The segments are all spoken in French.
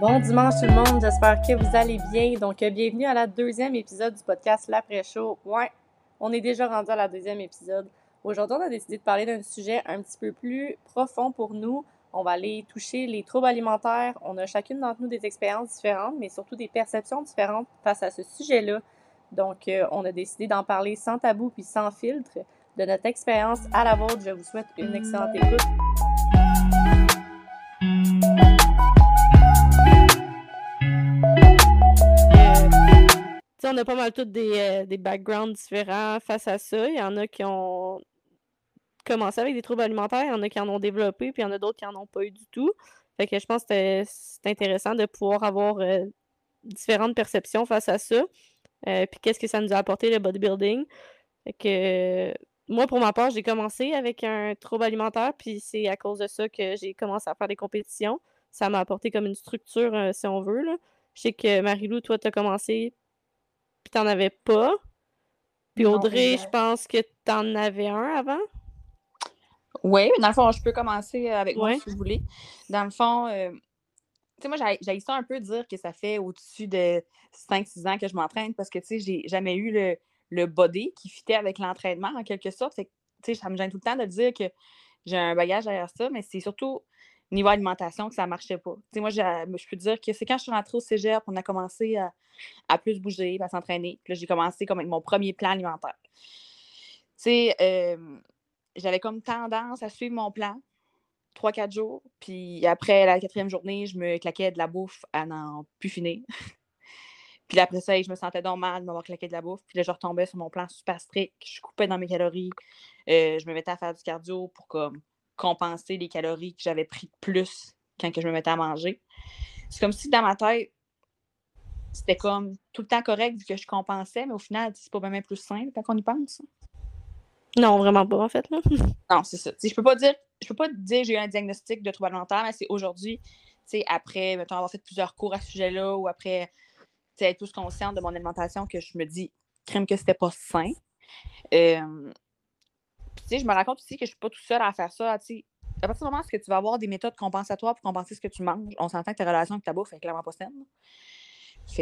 Bon dimanche tout le monde, j'espère que vous allez bien. Donc, euh, bienvenue à la deuxième épisode du podcast L'après-show. Ouais, on est déjà rendu à la deuxième épisode. Aujourd'hui, on a décidé de parler d'un sujet un petit peu plus profond pour nous. On va aller toucher les troubles alimentaires. On a chacune d'entre nous des expériences différentes, mais surtout des perceptions différentes face à ce sujet-là. Donc, euh, on a décidé d'en parler sans tabou puis sans filtre. De notre expérience à la vôtre, je vous souhaite une excellente écoute. on a pas mal tous des, euh, des, backgrounds différents face à ça. Il y en a qui ont commencé avec des troubles alimentaires, il y en a qui en ont développé, puis il y en a d'autres qui en ont pas eu du tout. Fait que je pense que c'est intéressant de pouvoir avoir euh, différentes perceptions face à ça. Euh, puis qu'est-ce que ça nous a apporté le bodybuilding? Moi, pour ma part, j'ai commencé avec un trouble alimentaire, puis c'est à cause de ça que j'ai commencé à faire des compétitions. Ça m'a apporté comme une structure, si on veut. Là. Je sais que Marilou, toi, tu as commencé puis t'en avais pas. Puis Audrey, je pense que t'en avais un avant. Oui, dans le fond, je peux commencer avec moi si vous voulez. Dans le fond, euh, tu sais, moi, j'ai ça un peu dire que ça fait au-dessus de 5-6 ans que je m'entraîne parce que, tu sais, j'ai jamais eu le, le body qui fitait avec l'entraînement en quelque sorte. ça me gêne tout le temps de dire que j'ai un bagage derrière ça, mais c'est surtout niveau alimentation que ça marchait pas. Moi, je peux dire que c'est quand je suis rentrée au cégep, on a commencé à, plus bouger, à s'entraîner. Puis là, j'ai commencé comme avec mon premier plan alimentaire. Euh, j'avais comme tendance à suivre mon plan, 3-4 jours. Puis après la quatrième journée, je me claquais de la bouffe à n'en plus finir. Puis après ça, je me sentais donc mal de m'avoir claqué de la bouffe. Puis là, je retombais sur mon plan super strict. Je coupais dans mes calories. Euh, je me mettais à faire du cardio pour comme compenser les calories que j'avais pris plus quand que je me mettais à manger. C'est comme si dans ma tête, c'était comme tout le temps correct vu que je compensais, mais au final, c'est pas même plus simple quand on y pense. Non, vraiment pas, en fait. Non, c'est ça. je peux pas dire, je peux pas dire que j'ai eu un diagnostic de trouble alimentaire, mais c'est aujourd'hui, après, mettons, avoir fait plusieurs cours à ce sujet-là ou après être plus consciente de mon alimentation que je me dis, crème que c'était pas sain. Euh, je me raconte aussi que je suis pas tout seul à faire ça. À partir du moment où tu vas avoir des méthodes compensatoires pour compenser ce que tu manges, on s'entend que ta relation avec ta bouffe est clairement pas saine.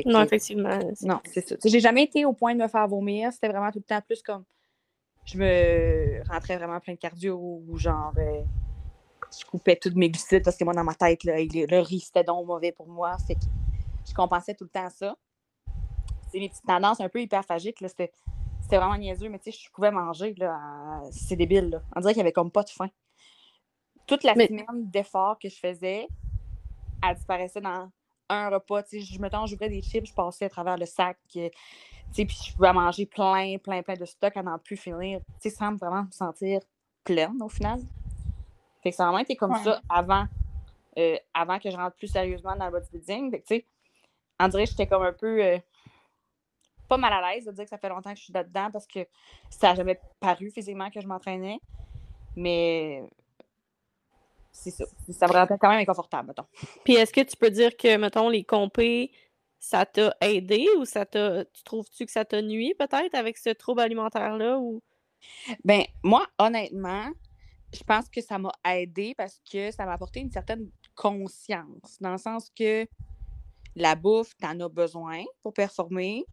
non, effectivement. Non, c'est ça. J'ai jamais été au point de me faire vomir. C'était vraiment tout le temps plus comme. Je me rentrais vraiment plein de cardio ou genre. Euh, je coupais toutes mes glucides parce que moi, dans ma tête, là, le riz, c'était donc mauvais pour moi. Fait que je compensais tout le temps ça. C'est mes petites tendances un peu hyperphagiques. C'était c'était vraiment niaiseux, mais tu sais, je pouvais manger, là, c'est débile, là. On dirait qu'il n'y avait comme pas de faim. Toute la semaine d'efforts que je faisais, elle disparaissait dans un repas, tu sais, je me j'ouvrais des chips, je passais à travers le sac, euh, tu sais, puis je pouvais manger plein, plein, plein de stock à n'en plus finir, tu sais, sans vraiment me sentir pleine, au final. Fait que ça a vraiment été comme ça avant, euh, avant que je rentre plus sérieusement dans le bodybuilding. Tu sais, on dirait que j'étais comme un peu... Euh, pas mal à l'aise de dire que ça fait longtemps que je suis là-dedans parce que ça n'a jamais paru physiquement que je m'entraînais. Mais c'est ça. Ça me rendait quand même inconfortable, mettons. Puis est-ce que tu peux dire que, mettons, les compés, ça t'a aidé ou ça t'a. Tu trouves-tu que ça t'a nuit peut-être avec ce trouble alimentaire-là? Ou... Ben, moi, honnêtement, je pense que ça m'a aidé parce que ça m'a apporté une certaine conscience. Dans le sens que la bouffe, t'en as besoin pour performer.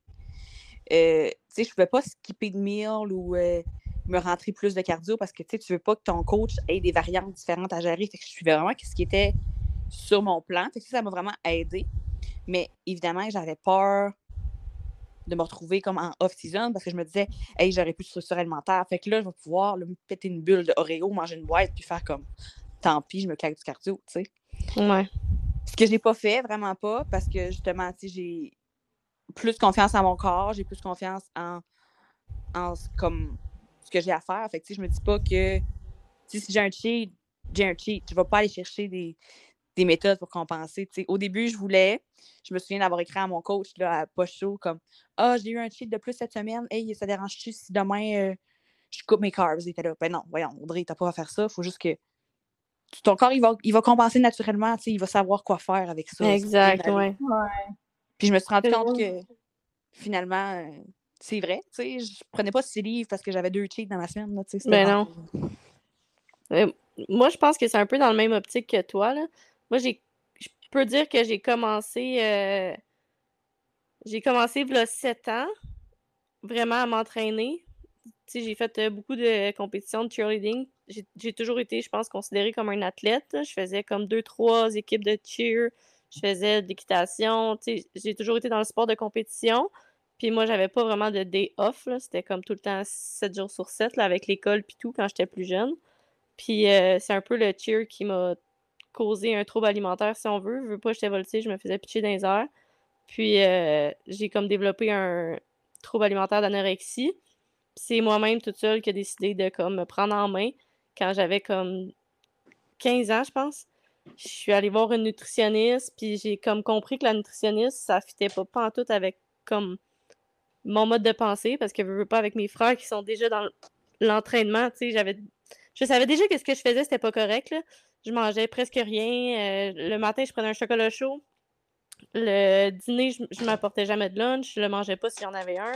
Euh, tu sais, je ne pouvais pas skipper de meal ou euh, me rentrer plus de cardio parce que tu ne veux pas que ton coach ait des variantes différentes à gérer. Je suivais vraiment ce qui était sur mon plan. Fait que ça m'a vraiment aidé. Mais évidemment, j'avais peur de me retrouver comme en off-season parce que je me disais, hey, j'aurais plus de structure alimentaire. Fait que là, je vais pouvoir me péter une bulle d'Oreo, manger une boîte, puis faire comme, tant pis, je me claque du cardio, tu. Ouais. Ce que j'ai pas fait, vraiment pas, parce que justement, j'ai plus confiance en mon corps, j'ai plus confiance en, en comme, ce que j'ai à faire. Fait que, je me dis pas que si j'ai un cheat, j'ai un cheat. Je vais pas aller chercher des, des méthodes pour compenser. Au début, je voulais, je me souviens d'avoir écrit à mon coach là, à Post Show comme Ah, j'ai eu un cheat de plus cette semaine. Hey, ça dérange-tu si demain euh, je coupe mes carbs? Il était là. Ben non, voyons, Audrey, t'as pas à faire ça. Faut juste que ton corps, il va, il va compenser naturellement. Il va savoir quoi faire avec ça. Exact, ouais. Puis je me suis rendu compte que finalement, euh, c'est vrai, tu sais, je prenais pas six livres parce que j'avais deux cheats dans ma semaine, tu sais. Ben non. Euh, moi, je pense que c'est un peu dans le même optique que toi, là. Moi, j'ai je peux dire que j'ai commencé euh, j'ai commencé il y a sept ans vraiment à m'entraîner. J'ai fait euh, beaucoup de compétitions de cheerleading. J'ai toujours été, je pense, considérée comme un athlète. Je faisais comme deux, trois équipes de cheer. Je faisais de l'équitation. J'ai toujours été dans le sport de compétition. Puis moi, j'avais pas vraiment de day off. C'était comme tout le temps 7 jours sur 7 là, avec l'école puis tout quand j'étais plus jeune. Puis euh, c'est un peu le cheer qui m'a causé un trouble alimentaire, si on veut. Je veux pas, j'étais voltige, je me faisais pitcher dans les airs. Puis euh, j'ai comme développé un trouble alimentaire d'anorexie. C'est moi-même toute seule qui a décidé de comme me prendre en main quand j'avais comme 15 ans, je pense. Je suis allée voir une nutritionniste, puis j'ai comme compris que la nutritionniste, ça fitait pas, en tout avec comme mon mode de pensée, parce que je veux pas avec mes frères qui sont déjà dans l'entraînement, tu sais, je savais déjà que ce que je faisais, c'était pas correct. Je mangeais presque rien. Euh, le matin, je prenais un chocolat chaud. Le dîner, je, je m'apportais jamais de lunch. Je le mangeais pas s'il y en avait un.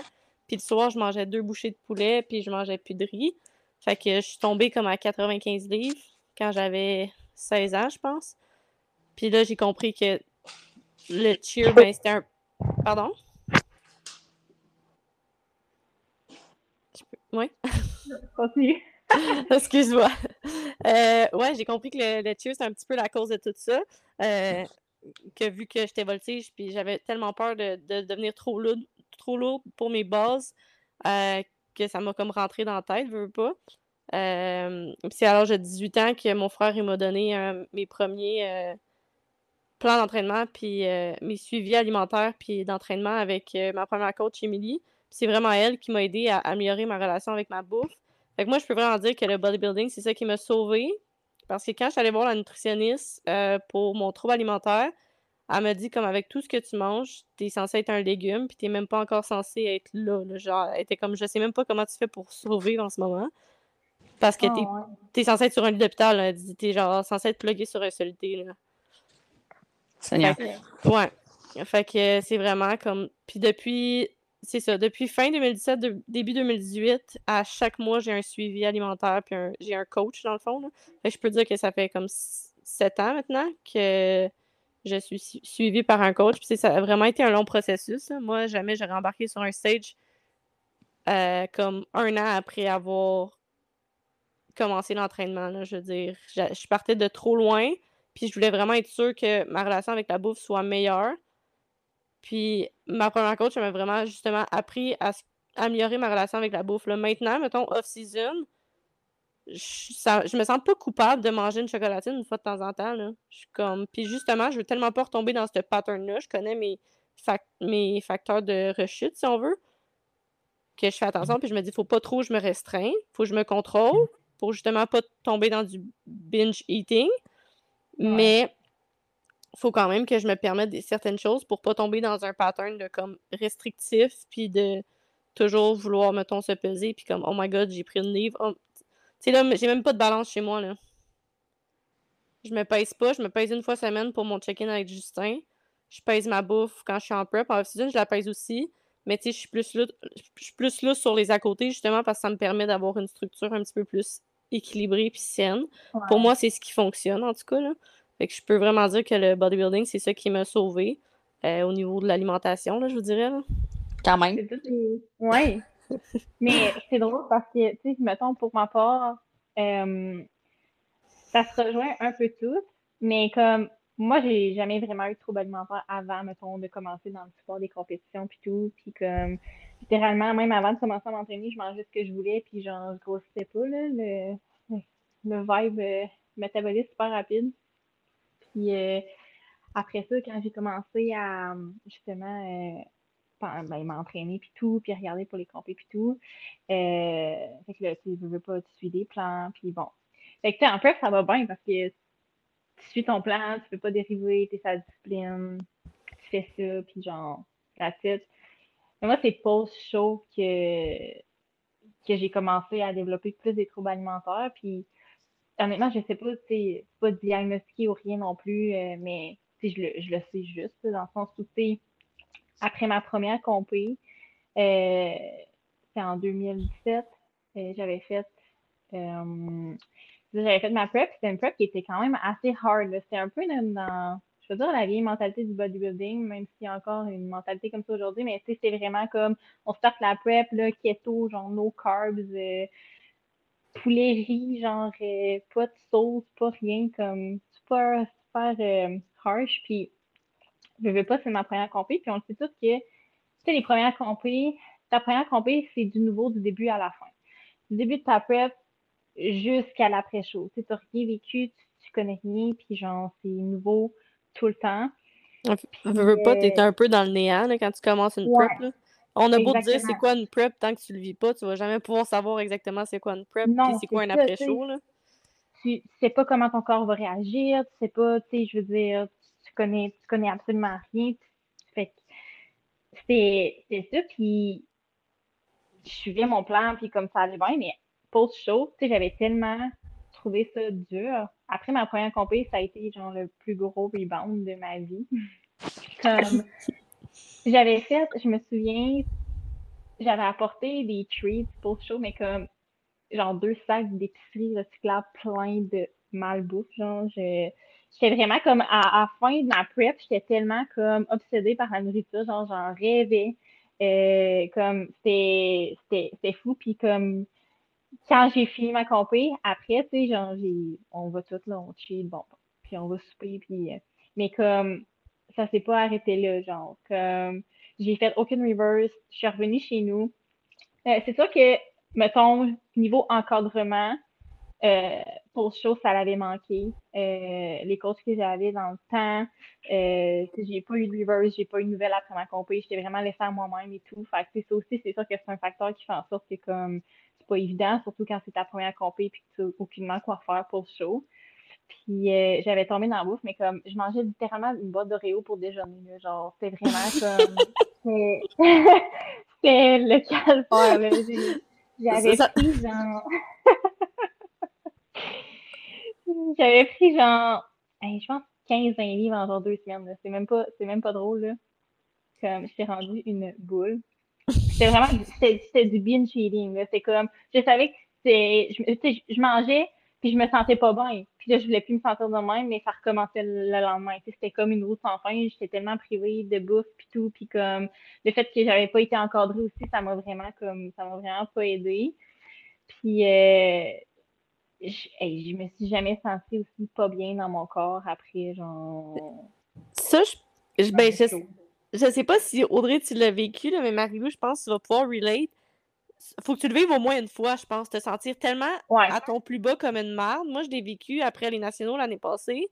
Puis le soir, je mangeais deux bouchées de poulet, puis je mangeais plus de riz. Fait que je suis tombée comme à 95 livres quand j'avais 16 ans, je pense. Puis là, j'ai compris que le cheer, ben, c'était un. Pardon? Oui. Continue. Excuse-moi. Euh, ouais, j'ai compris que le, le cheer, c'est un petit peu la cause de tout ça. Euh, que vu que j'étais voltige, puis j'avais tellement peur de, devenir trop lourd, trop lourd pour mes bases, euh, que ça m'a comme rentré dans la tête, veux pas. c'est à l'âge de 18 ans que mon frère m'a donné mes premiers plans d'entraînement, puis mes suivis alimentaires, puis d'entraînement avec ma première coach, Émilie. C'est vraiment elle qui m'a aidé à améliorer ma relation avec ma bouffe. Fait que moi, je peux vraiment dire que le bodybuilding, c'est ça qui m'a sauvé. Parce que quand je allée voir la nutritionniste euh, pour mon trouble alimentaire, elle m'a dit comme avec tout ce que tu manges, tu es censé être un légume, puis t'es même pas encore censé être là, Genre, elle était comme je sais même pas comment tu fais pour survivre en ce moment. Parce que t'es oh, es censé être sur un lit d'hôpital, elle dit t'es genre censé être plugué sur un solité. Là. Seigneur. ouais. Fait que c'est vraiment comme. Puis depuis c'est ça. Depuis fin 2017, début 2018, à chaque mois, j'ai un suivi alimentaire, puis j'ai un coach, dans le fond. je peux dire que ça fait comme sept ans maintenant que je suis suivie par un coach. Puis ça a vraiment été un long processus. Moi, jamais j'aurais embarqué sur un stage euh, comme un an après avoir commencé l'entraînement. Je veux dire, je, partais de trop loin, puis je voulais vraiment être sûre que ma relation avec la bouffe soit meilleure. Puis ma première coach, m'a vraiment justement appris à, améliorer ma relation avec la bouffe. Là. Maintenant, mettons off-season, je, me sens pas coupable de manger une chocolatine une fois de temps en temps. Là. Je suis comme. Puis justement, je veux tellement pas retomber dans ce pattern-là. Je connais mes, mes facteurs de rechute, si on veut. Que je fais attention, puis je me dis, faut pas trop je me restreins, faut que je me contrôle, pour justement pas tomber dans du binge eating. Mais faut quand même que je me permette certaines choses pour pas tomber dans un pattern de comme restrictif, puis de toujours vouloir, mettons, se peser, puis comme, oh my god, j'ai pris une livre. Oh, tu sais, là, j'ai même pas de balance chez moi, là. Je me pèse pas, je me pèse une fois semaine pour mon check-in avec Justin. Je pèse ma bouffe quand je suis en prep. En off je la pèse aussi. Mais tu sais, je suis plus là, je suis plus là sur les à côté, justement, parce que ça me permet d'avoir une structure un petit peu plus équilibrée puis saine. Pour moi, c'est ce qui fonctionne, en tout cas, là. Fait que je peux vraiment dire que le bodybuilding, c'est ça qui m'a sauvé euh, au niveau de l'alimentation, je vous dirais. Quand même. Oui. Mais c'est drôle parce que, tu sais, mettons, pour ma part, euh, ça se rejoint un peu tout, mais comme moi, j'ai jamais vraiment eu de troubles alimentaires avant, mettons, de commencer dans le sport des compétitions puis tout. Puis comme, littéralement, même avant de commencer à m'entraîner, je mangeais ce que je voulais, puis genre, je grossissais pas, là, le, le vibe euh, métabolisme super rapide. Puis euh, après ça, quand j'ai commencé à justement euh, ben, m'entraîner puis tout, puis regarder pour les compés puis tout, euh, fait que là, tu veux pas, tu suis des plans, puis bon. Fait que tu en fait, ça va bien parce que tu suis ton plan, tu peux pas dériver, tu es sa discipline, tu fais ça, puis genre, la tête. Mais moi, c'est post-show que, que j'ai commencé à développer plus des troubles alimentaires, puis honnêtement, je sais pas, c'est pas diagnostiqué ou rien non plus, euh, mais je le, je le sais juste, dans le sens où, après ma première compé, Euh, c'est en 2017. Euh, j'avais fait j'avais fait ma prep. C'était une prep qui était quand même assez hard. C'était un peu dans, je veux dire, la vieille mentalité du bodybuilding, même s'il y a encore une mentalité comme ça aujourd'hui, mais tu c'est vraiment comme on start la prep, là, keto, genre no carbs, euh, poulet riz, genre euh, pas de sauce, pas rien, comme super, super euh, harsh. Puis je veux pas, c'est ma première compé. Puis on le sait tous que, tu sais, les premières compé, ta première compé, c'est du nouveau du début à la fin. Du début de ta prep jusqu'à l'après-show. Tu n'as rien vécu, tu, tu, connais rien, puis genre, c'est nouveau tout le temps. Je veux pas, t'es un peu dans le néant quand tu commences une prep. Là. On a beau te dire c'est quoi une prep, tant que tu le vis pas, tu vas jamais pouvoir savoir exactement c'est quoi une prep et c'est quoi un après-show. Tu sais pas comment ton corps va réagir, tu sais pas, tu sais, je veux dire, tu connais, tu connais absolument rien. Fait c'est ça, puis je suivais mon plan, puis comme ça allait bien, mais post-show, tu sais, j'avais tellement trouvé ça dur. Après ma première compé, ça a été genre le plus gros rebound de ma vie. Comme j'avais fait, je me souviens, j'avais apporté des treats post-show, mais comme genre deux sacs d'épicerie recyclables pleins de malbouffe. Genre, j'étais vraiment comme à, la fin de ma prep, j'étais tellement comme obsédée par la nourriture, genre j'en rêvais. Euh, comme c'était fou, puis comme quand j'ai fini ma compé, après, tu sais, genre, on va tout, là, on chill, bon, puis on va souper, puis... Euh, mais comme, ça s'est pas arrêté là, genre, comme, j'ai fait aucune reverse, je suis revenue chez nous. Euh, c'est sûr que, mettons, niveau encadrement, euh, pour chose, ça l'avait manqué. les coachs que j'avais dans le temps, euh, j'ai pas eu de reverse, j'ai pas eu de nouvelles après ma compé, j'étais vraiment laissée à moi-même et tout. Fait que ça aussi, c'est sûr que c'est un facteur qui fait en sorte que comme pas évident, surtout quand c'est ta première compé et que tu n'as aucunement quoi faire pour le show. Puis euh, j'avais tombé dans la bouffe, mais comme je mangeais littéralement une boîte d'Oreo pour déjeuner. genre, c'était vraiment comme. c'était le calvaire. J'avais pris genre. j'avais pris genre. je pense 15-20 livres en genre deux semaines. C'est même, pas, même pas drôle. Là. Comme je t'ai rendu une boule. C'était vraiment du binge eating. C'est comme, je savais que je, je mangeais, puis je me sentais pas bien. Puis là, je voulais plus me sentir de même, mais ça recommençait le, lendemain. C'était comme une route sans fin. J'étais tellement privée de bouffe, puis tout. Puis comme, le fait que j'avais pas été encadrée aussi, ça m'a vraiment comme, ça m'a vraiment pas aidé. Puis, euh, je, je me suis jamais sentie aussi pas bien dans mon corps après, genre. Ça, je, je, ben, je sais pas si Audrey, tu l'as vécu, là, mais Marie-Lou, je pense que tu vas pouvoir relate. Faut que tu le vives au moins une fois, je pense, te sentir tellement à ton plus bas comme une merde. Moi, je l'ai vécu après les nationaux l'année passée,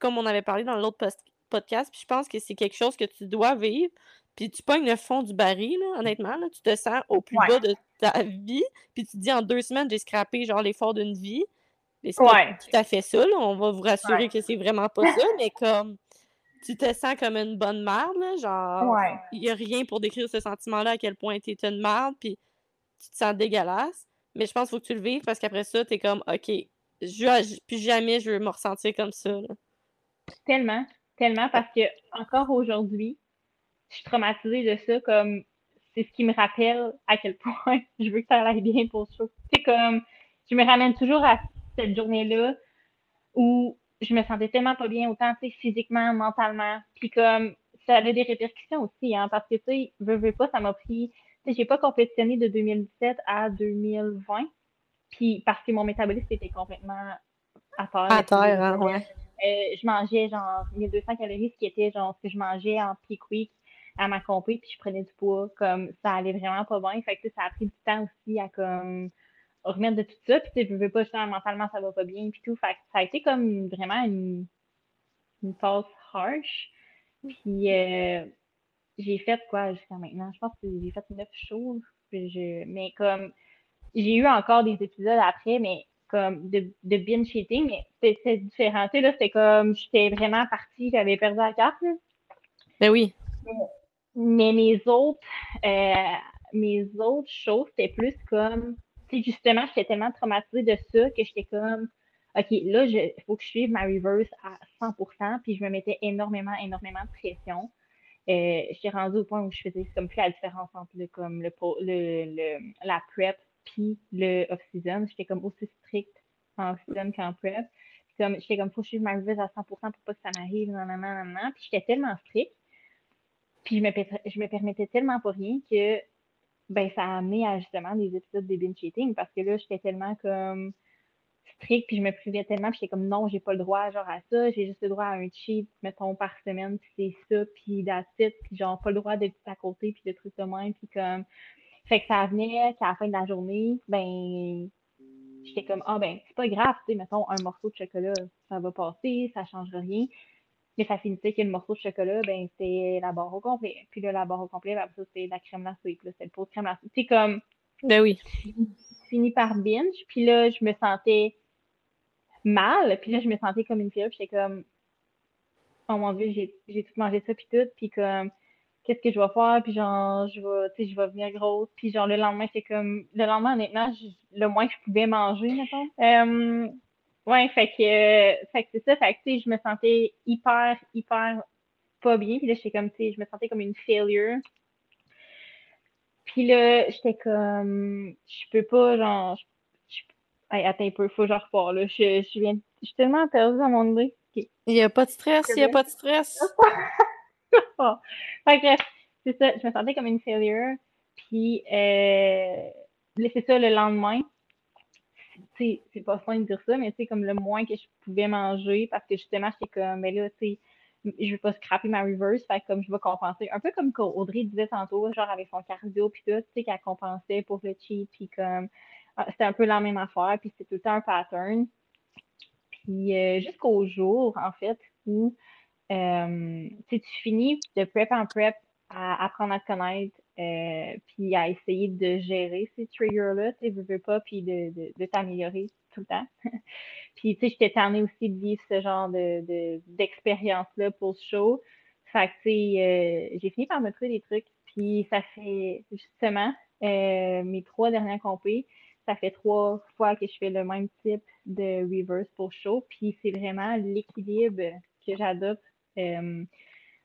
comme on avait parlé dans l'autre podcast, puis je pense que c'est quelque chose que tu dois vivre. Puis tu pognes le fond du baril, honnêtement, là, tu te sens au plus bas de ta vie, puis tu te dis en deux semaines, j'ai scrappé genre l'effort d'une vie. C'est pas tout à fait ça, on va vous rassurer que c'est vraiment pas ça, mais comme tu te sens comme une bonne merde, là, genre, il n'y a rien pour décrire ce sentiment-là, à quel point tu es une merde, puis tu te sens dégueulasse. Mais je pense qu'il faut que tu le vives parce qu'après ça, tu es comme, OK, je, plus jamais je veux me ressentir comme ça. Tellement, tellement, parce que encore aujourd'hui, je suis traumatisée de ça, comme, c'est ce qui me rappelle à quel point je veux que ça aille bien pour ça. C'est comme, je me ramène toujours à cette journée-là où je me sentais tellement pas bien, autant physiquement, mentalement. Puis comme ça avait des répercussions aussi, hein, parce que tu sais, veux, veux pas, ça m'a pris. Tu sais, j'ai pas compétitionné de 2017 à 2020. Puis parce que mon métabolisme était complètement à terre. À terre, hein, ouais. Euh, je mangeais genre 1200 calories, ce qui était genre ce que je mangeais en peak week à ma compé, puis je prenais du poids. Comme ça allait vraiment pas bien. Fait que ça a pris du temps aussi à comme remettre de tout ça. Puis, tu veux pas, justement, mentalement, ça va pas bien, puis tout. Fait ça a été comme vraiment une, une phase harsh. Puis, euh, j'ai fait quoi jusqu'à maintenant? Je pense que j'ai fait neuf shows. mais comme, j'ai eu encore des épisodes après, mais comme de, de binge eating, mais c'était différent. Tu sais, là, c'était comme, j'étais vraiment partie, j'avais perdu la carte. Ben oui. Mais, mes autres, euh, mes autres shows, c'était plus comme, justement, j'étais tellement traumatisée de ça que j'étais comme, OK, là, il faut que je suive ma reverse à 100%, puis je me mettais énormément, énormément de pression. euh, j'étais rendue au point où je faisais comme plus la différence entre le, comme le, le, la prep puis le off-season. J'étais comme aussi stricte en off-season qu'en prep. Comme, j'étais comme, faut que je suive ma revise à 100% pour pas que ça m'arrive, non, non, non, non, Puis j'étais tellement stricte. Puis je me, je me permettais tellement pas rien que ben, ça a amené à justement des épisodes de binge cheating parce que là, j'étais tellement comme strict, puis je me privais tellement, puis j'étais comme non, j'ai pas le droit genre à ça, j'ai juste le droit à un cheat, mettons, par semaine, puis c'est ça, puis that's it, puis genre pas le droit de à côté, puis de trucs de même, puis comme. Fait que ça venait qu'à la fin de la journée, ben, j'étais comme, ah ben, c'est pas grave, tu sais, mettons, un morceau de chocolat, ça va passer, ça change rien. Mais ça finissait que le morceau de chocolat, ben, c'était la barre au complet. Puis là, la barre au complet, ben, ça, c'était la crème glacée. Puis là, c'était le pot de crème glacée. Tu comme. Ben oui. Fini par binge. Puis là, je me sentais mal. Puis là, je me sentais comme une fille. Puis j'étais comme. Oh mon Dieu, j'ai tout mangé ça, puis tout. Puis comme qu'est-ce que je vais faire, puis genre, je vais, tu sais, je vais venir grosse, puis genre, le lendemain, c'est comme, le lendemain, honnêtement, le moins que je pouvais manger, mettons. Euh, ouais, fait que, fait que c'est ça, fait que, tu sais, je me sentais hyper, hyper pas bien, puis là, j'étais comme, tu sais, je me sentais comme une failure. Puis là, j'étais comme, je peux pas, genre, je, attends un peu, faut que je repars, là, je, je viens, je suis tellement perdue dans mon idée. Il n'y a pas de stress, il n'y a pas de stress. fait que, c'est ça, je me sentais comme une failure. Puis, euh, c'est ça, le lendemain, c'est pas fun de dire ça, mais c'est comme le moins que je pouvais manger parce que justement, j'étais comme, mais là, tu sais, je veux pas scraper ma reverse, fait comme je vais compenser. Un peu comme Audrey disait tantôt, genre avec son cardio, puis tout, tu sais, qu'elle compensait pour le cheat, puis comme, ah, c'était un peu la même affaire, puis c'était tout le temps un pattern. Puis euh, jusqu'au jour, en fait, où euh, tu finis de prep en prep à apprendre à te connaître, euh, puis à essayer de gérer ces triggers-là, tu veux, veux pas, puis de, de, de t'améliorer tout le temps. puis, tu sais, j'étais tannée aussi de vivre ce genre de, d'expérience-là pour ce show. Fait que, tu sais, euh, j'ai fini par me trouver des trucs, puis ça fait, justement, euh, mes trois dernières compés, ça fait trois fois que je fais le même type de reverse pour show, puis c'est vraiment l'équilibre que j'adopte euh,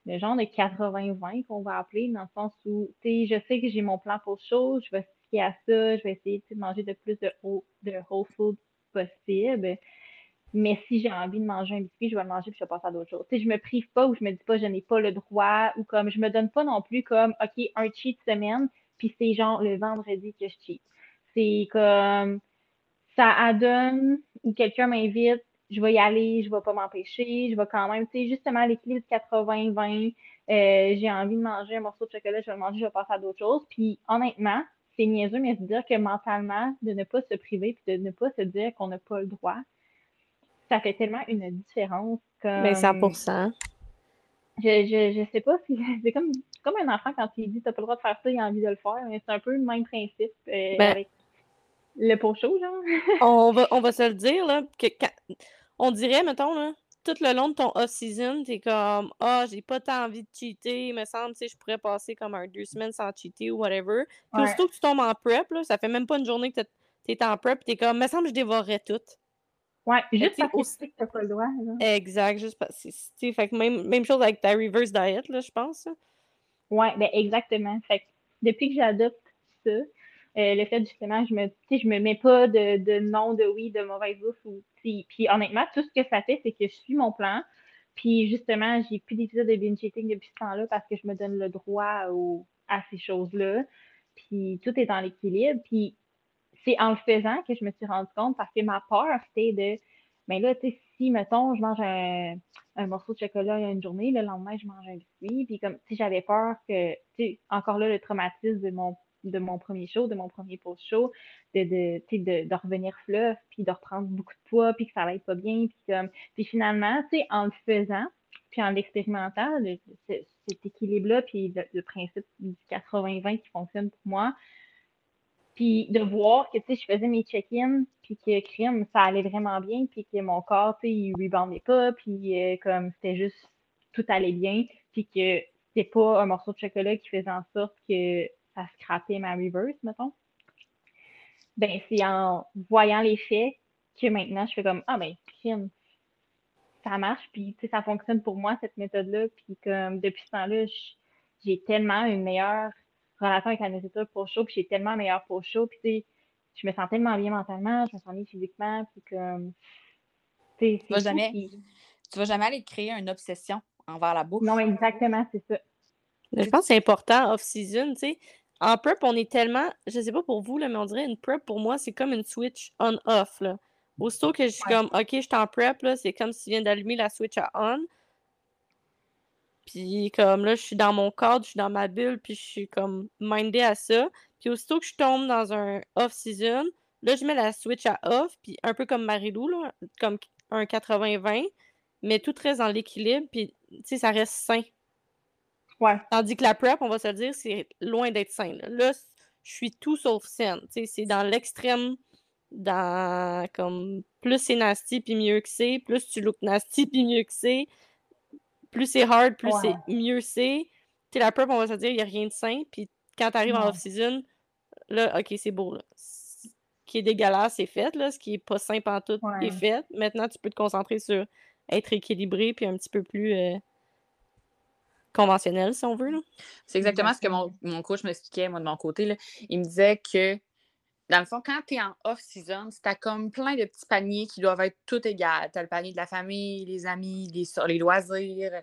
le genre de 80-20 qu'on va appeler, dans le sens où, tu sais, je sais que j'ai mon plan pour chose, je vais sticker à ça, je vais essayer de manger de plus de, whole, de whole food possible. Mais si j'ai envie de manger un biscuit, je vais le manger puis je vais passer à d'autres choses. Tu sais, je me prive pas ou je me dis pas je n'ai pas le droit ou comme je me donne pas non plus comme OK, un cheat semaine, puis c'est genre le vendredi que je cheat. C'est comme ça adonne ou quelqu'un m'invite, je vais y aller, je vais pas m'empêcher, je vais quand même, tu sais, justement, l'équilibre de 80-20, euh, j'ai envie de manger un morceau de chocolat, je vais le manger, je vais passer à d'autres choses. Puis honnêtement, c'est niaiseux, mais se dire que mentalement, de ne pas se priver, puis de ne pas se dire qu'on n'a pas le droit, ça fait tellement une différence. Comme... Mais 100%. Je, je, je sais pas si c'est comme, comme un enfant quand il dit t'as pas le droit de faire ça, il a envie de le faire, mais c'est un peu le même principe euh, ben avec le pot chaud, genre. on, va, on va se le dire, là, que quand, on dirait, mettons, là, tout le long de ton off-season, t'es comme Ah, j'ai pas tant envie de cheater, il me semble, tu sais, je pourrais passer comme un deux semaines sans cheater ou whatever. Puis aussitôt que tu tombes en prep, là, ça fait même pas une journée que t'es en prep, t'es comme, me semble que je dévorerais tout. Ouais, juste parce que t'as pas le droit. Exact, juste parce que, fait que même, même chose avec ta reverse diet, là, je pense. Ouais, ben exactement. Fait que depuis que j'adopte ça, euh, le fait justement, je me, je me mets pas de, de non, de oui, de mauvaise bouffe. Ou, puis honnêtement, tout ce que ça fait, c'est que je suis mon plan. Puis justement, j'ai plus d'épisodes de binge eating depuis ce temps-là parce que je me donne le droit à ces choses-là. Puis tout est dans l'équilibre. Puis c'est en le faisant que je me suis rendu compte parce que ma peur, c'était de mais ben là, tu sais, si, mettons, je mange un, un, morceau de chocolat une journée, le lendemain, je mange un biscuit, puis comme, si j'avais peur que, tu sais, encore là, le traumatisme de mon de mon premier show, de mon premier post-show, de, de, de, de, revenir fleuve, puis de reprendre beaucoup de poids, puis que ça aille pas bien, puis. Puis finalement, en le faisant, puis en l'expérimentant, cet équilibre-là, puis le, principe du 80-20 qui fonctionne pour moi, puis de voir que, je faisais mes check-ins, puis que, crime, ça allait vraiment bien, puis que mon corps, tu sais, il reboundait pas, puis euh, comme c'était juste, tout allait bien, puis que c'était pas un morceau de chocolat qui faisait en sorte que à scraper ma reverse, mettons, ben c'est en voyant les faits que maintenant je fais comme Ah ben ça marche, puis ça fonctionne pour moi, cette méthode-là. Puis comme depuis ce temps-là, j'ai tellement une meilleure relation avec la nourriture pour chaud, puis j'ai tellement meilleur pour chaud, puis tu sais, je me sens tellement bien mentalement, je me sens bien physiquement, puis comme. Tu vas jamais, tu vas jamais aller créer une obsession envers la bouffe. Non, exactement, c'est ça. Je pense que c'est important off-season, tu sais. En prep, on est tellement, je sais pas pour vous, là, mais on dirait une prep pour moi, c'est comme une switch on-off. Aussitôt que je suis comme, OK, je suis en prep, c'est comme si tu viens d'allumer la switch à on. Puis comme là, je suis dans mon cadre, je suis dans ma bulle, puis je suis comme mindé à ça. Puis aussitôt que je tombe dans un off-season, là, je mets la switch à off, puis un peu comme Marilou, là, comme un 80-20, mais tout reste dans l'équilibre, puis tu sais, ça reste sain. Ouais. Tandis que la prep, on va se le dire, c'est loin d'être sain. Là, je suis tout sauf saine. C'est dans l'extrême, dans comme plus c'est nasty, puis mieux que c'est, plus tu look nasty, puis mieux que c'est, plus c'est hard, plus c'est mieux c'est. Tu la prep, on va se dire, il n'y a rien de sain, puis quand tu arrives en off-season, là, OK, c'est beau, là. Ce qui est dégueulasse, c'est fait, là. Ce qui est pas sain en tout est fait. Maintenant, tu peux te concentrer sur être équilibré, puis un petit peu plus... Euh, conventionnel, si on veut. C'est exactement ce que mon, mon coach m'expliquait, moi, de mon côté. Là. Il me disait que, dans le fond, quand tu es en off-season, tu as comme plein de petits paniers qui doivent être tout égaux. Tu as le panier de la famille, les amis, les, les loisirs,